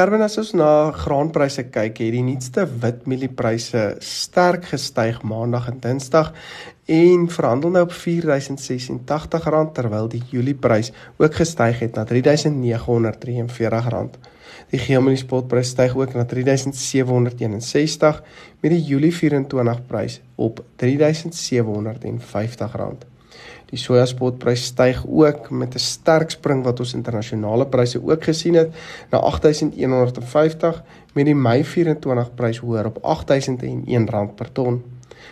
Gerben as ons na graanpryse kyk, het die nuutste witmieliepryse sterk gestyg maandag en dinsdag en verhandel nou op R4086 terwyl die Julieprys ook gestyg het na R3943. Die geelmielie spotprys styg ook na R3761 met die Julie 24 prys op R3750. Die sojaspotprys styg ook met 'n sterk spring wat ons internasionale pryse ook gesien het na 8150 met die Mei 24 prys hoër op R8001 per ton.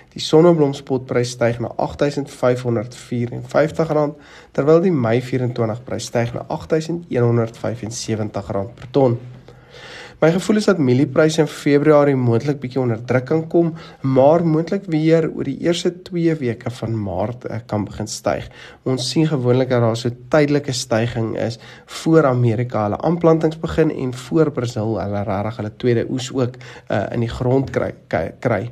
Die sonneblomspotprys styg na R8554 terwyl die Mei 24 prys styg na R8175 per ton. My gevoel is dat mieliepryse in Februarie moontlik bietjie onder druk kan kom, maar moontlik weer oor die eerste 2 weke van Maart uh, kan begin styg. Ons sien gewoonlik dat daar so tydelike styging is voor Amerika hulle aanplantings begin en voor Brasil hulle regtig hulle tweede oes ook uh, in die grond kry kry.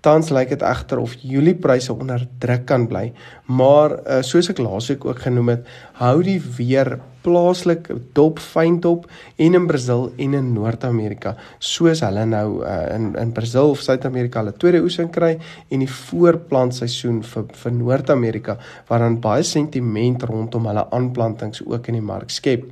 Tans lyk dit egter of Julie pryse onder druk kan bly, maar uh, soos ek laasweek ook genoem het, hou die weer plaaslik dop fyn dop en in Brasil en in Noord-Amerika, soos hulle nou uh, in in Brasil of Suid-Amerika hulle tweede oesing kry en die voorplantseisoen vir vir Noord-Amerika waar dan baie sentiment rondom hulle aanplantings ook in die mark skep.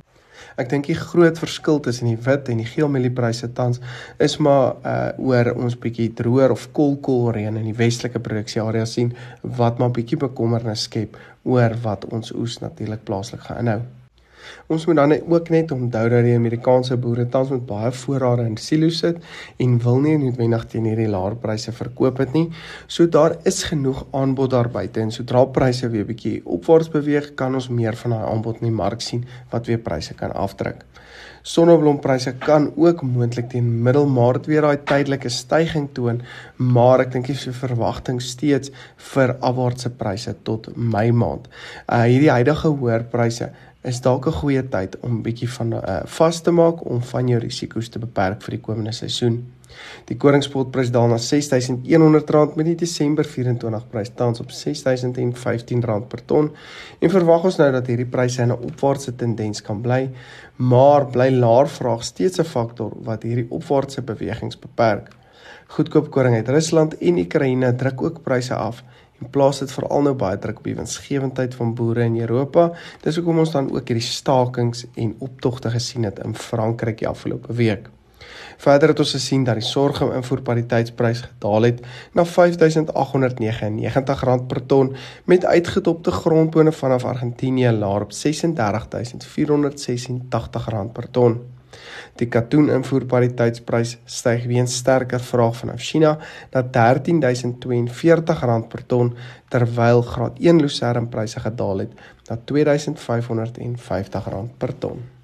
Ek dink die groot verskil tussen die wit en die geel mieliepryse tans is maar uh oor ons bietjie droër of kolkol reën in die westelike produksiearea sien wat maar bietjie bekommernis skep oor wat ons oes natuurlik plaaslik gaan inhou. Ons moet dan ook net onthou dat die Amerikaanse boere tans met baie voorrade in silo's sit en wil nie noodwendig teen hierdie laer pryse verkoop het nie. So daar is genoeg aanbod daar buite en sodra pryse weer bietjie opwaarts beweeg, kan ons meer van daai aanbod in die mark sien wat weer pryse kan afdruk. Sonneblom-pryse kan ook moontlik teen middelmaart weer daai tydelike stygings toon, maar ek dink die verwagting steeds vir afwaartse pryse tot Mei maand. Uh hierdie huidige hoër pryse is dalk 'n goeie tyd om 'n bietjie van uh, vas te maak om van jou risiko's te beperk vir die komende seisoen. Die koringspotprys daal na R6100 met die Desember 24 prys tans op R6015 per ton en verwag ons nou dat hierdie pryse in 'n opwaartse tendens kan bly, maar bly laer vraag steeds 'n faktor wat hierdie opwaartse bewegings beperk. Goedkoop koring uit Rusland en Oekraïne druk ook pryse af en plaas dit veral nou baie druk op die winsgewendheid van boere in Europa. Dis hoekom ons dan ook hierdie stakings en optogte gesien het in Frankryk die afgelope week. Verder het ons gesien dat die sorghum invoerpariteitsprys gedaal het na R5899 per ton met uitgetopte grondbone vanaf Argentinië laer op R36486 per ton. Die katoen invoerpariteitsprys styg weens sterker vraag vanaf China na R13042 per ton terwyl graad 1 lucerne pryse gedaal het na R2550 per ton.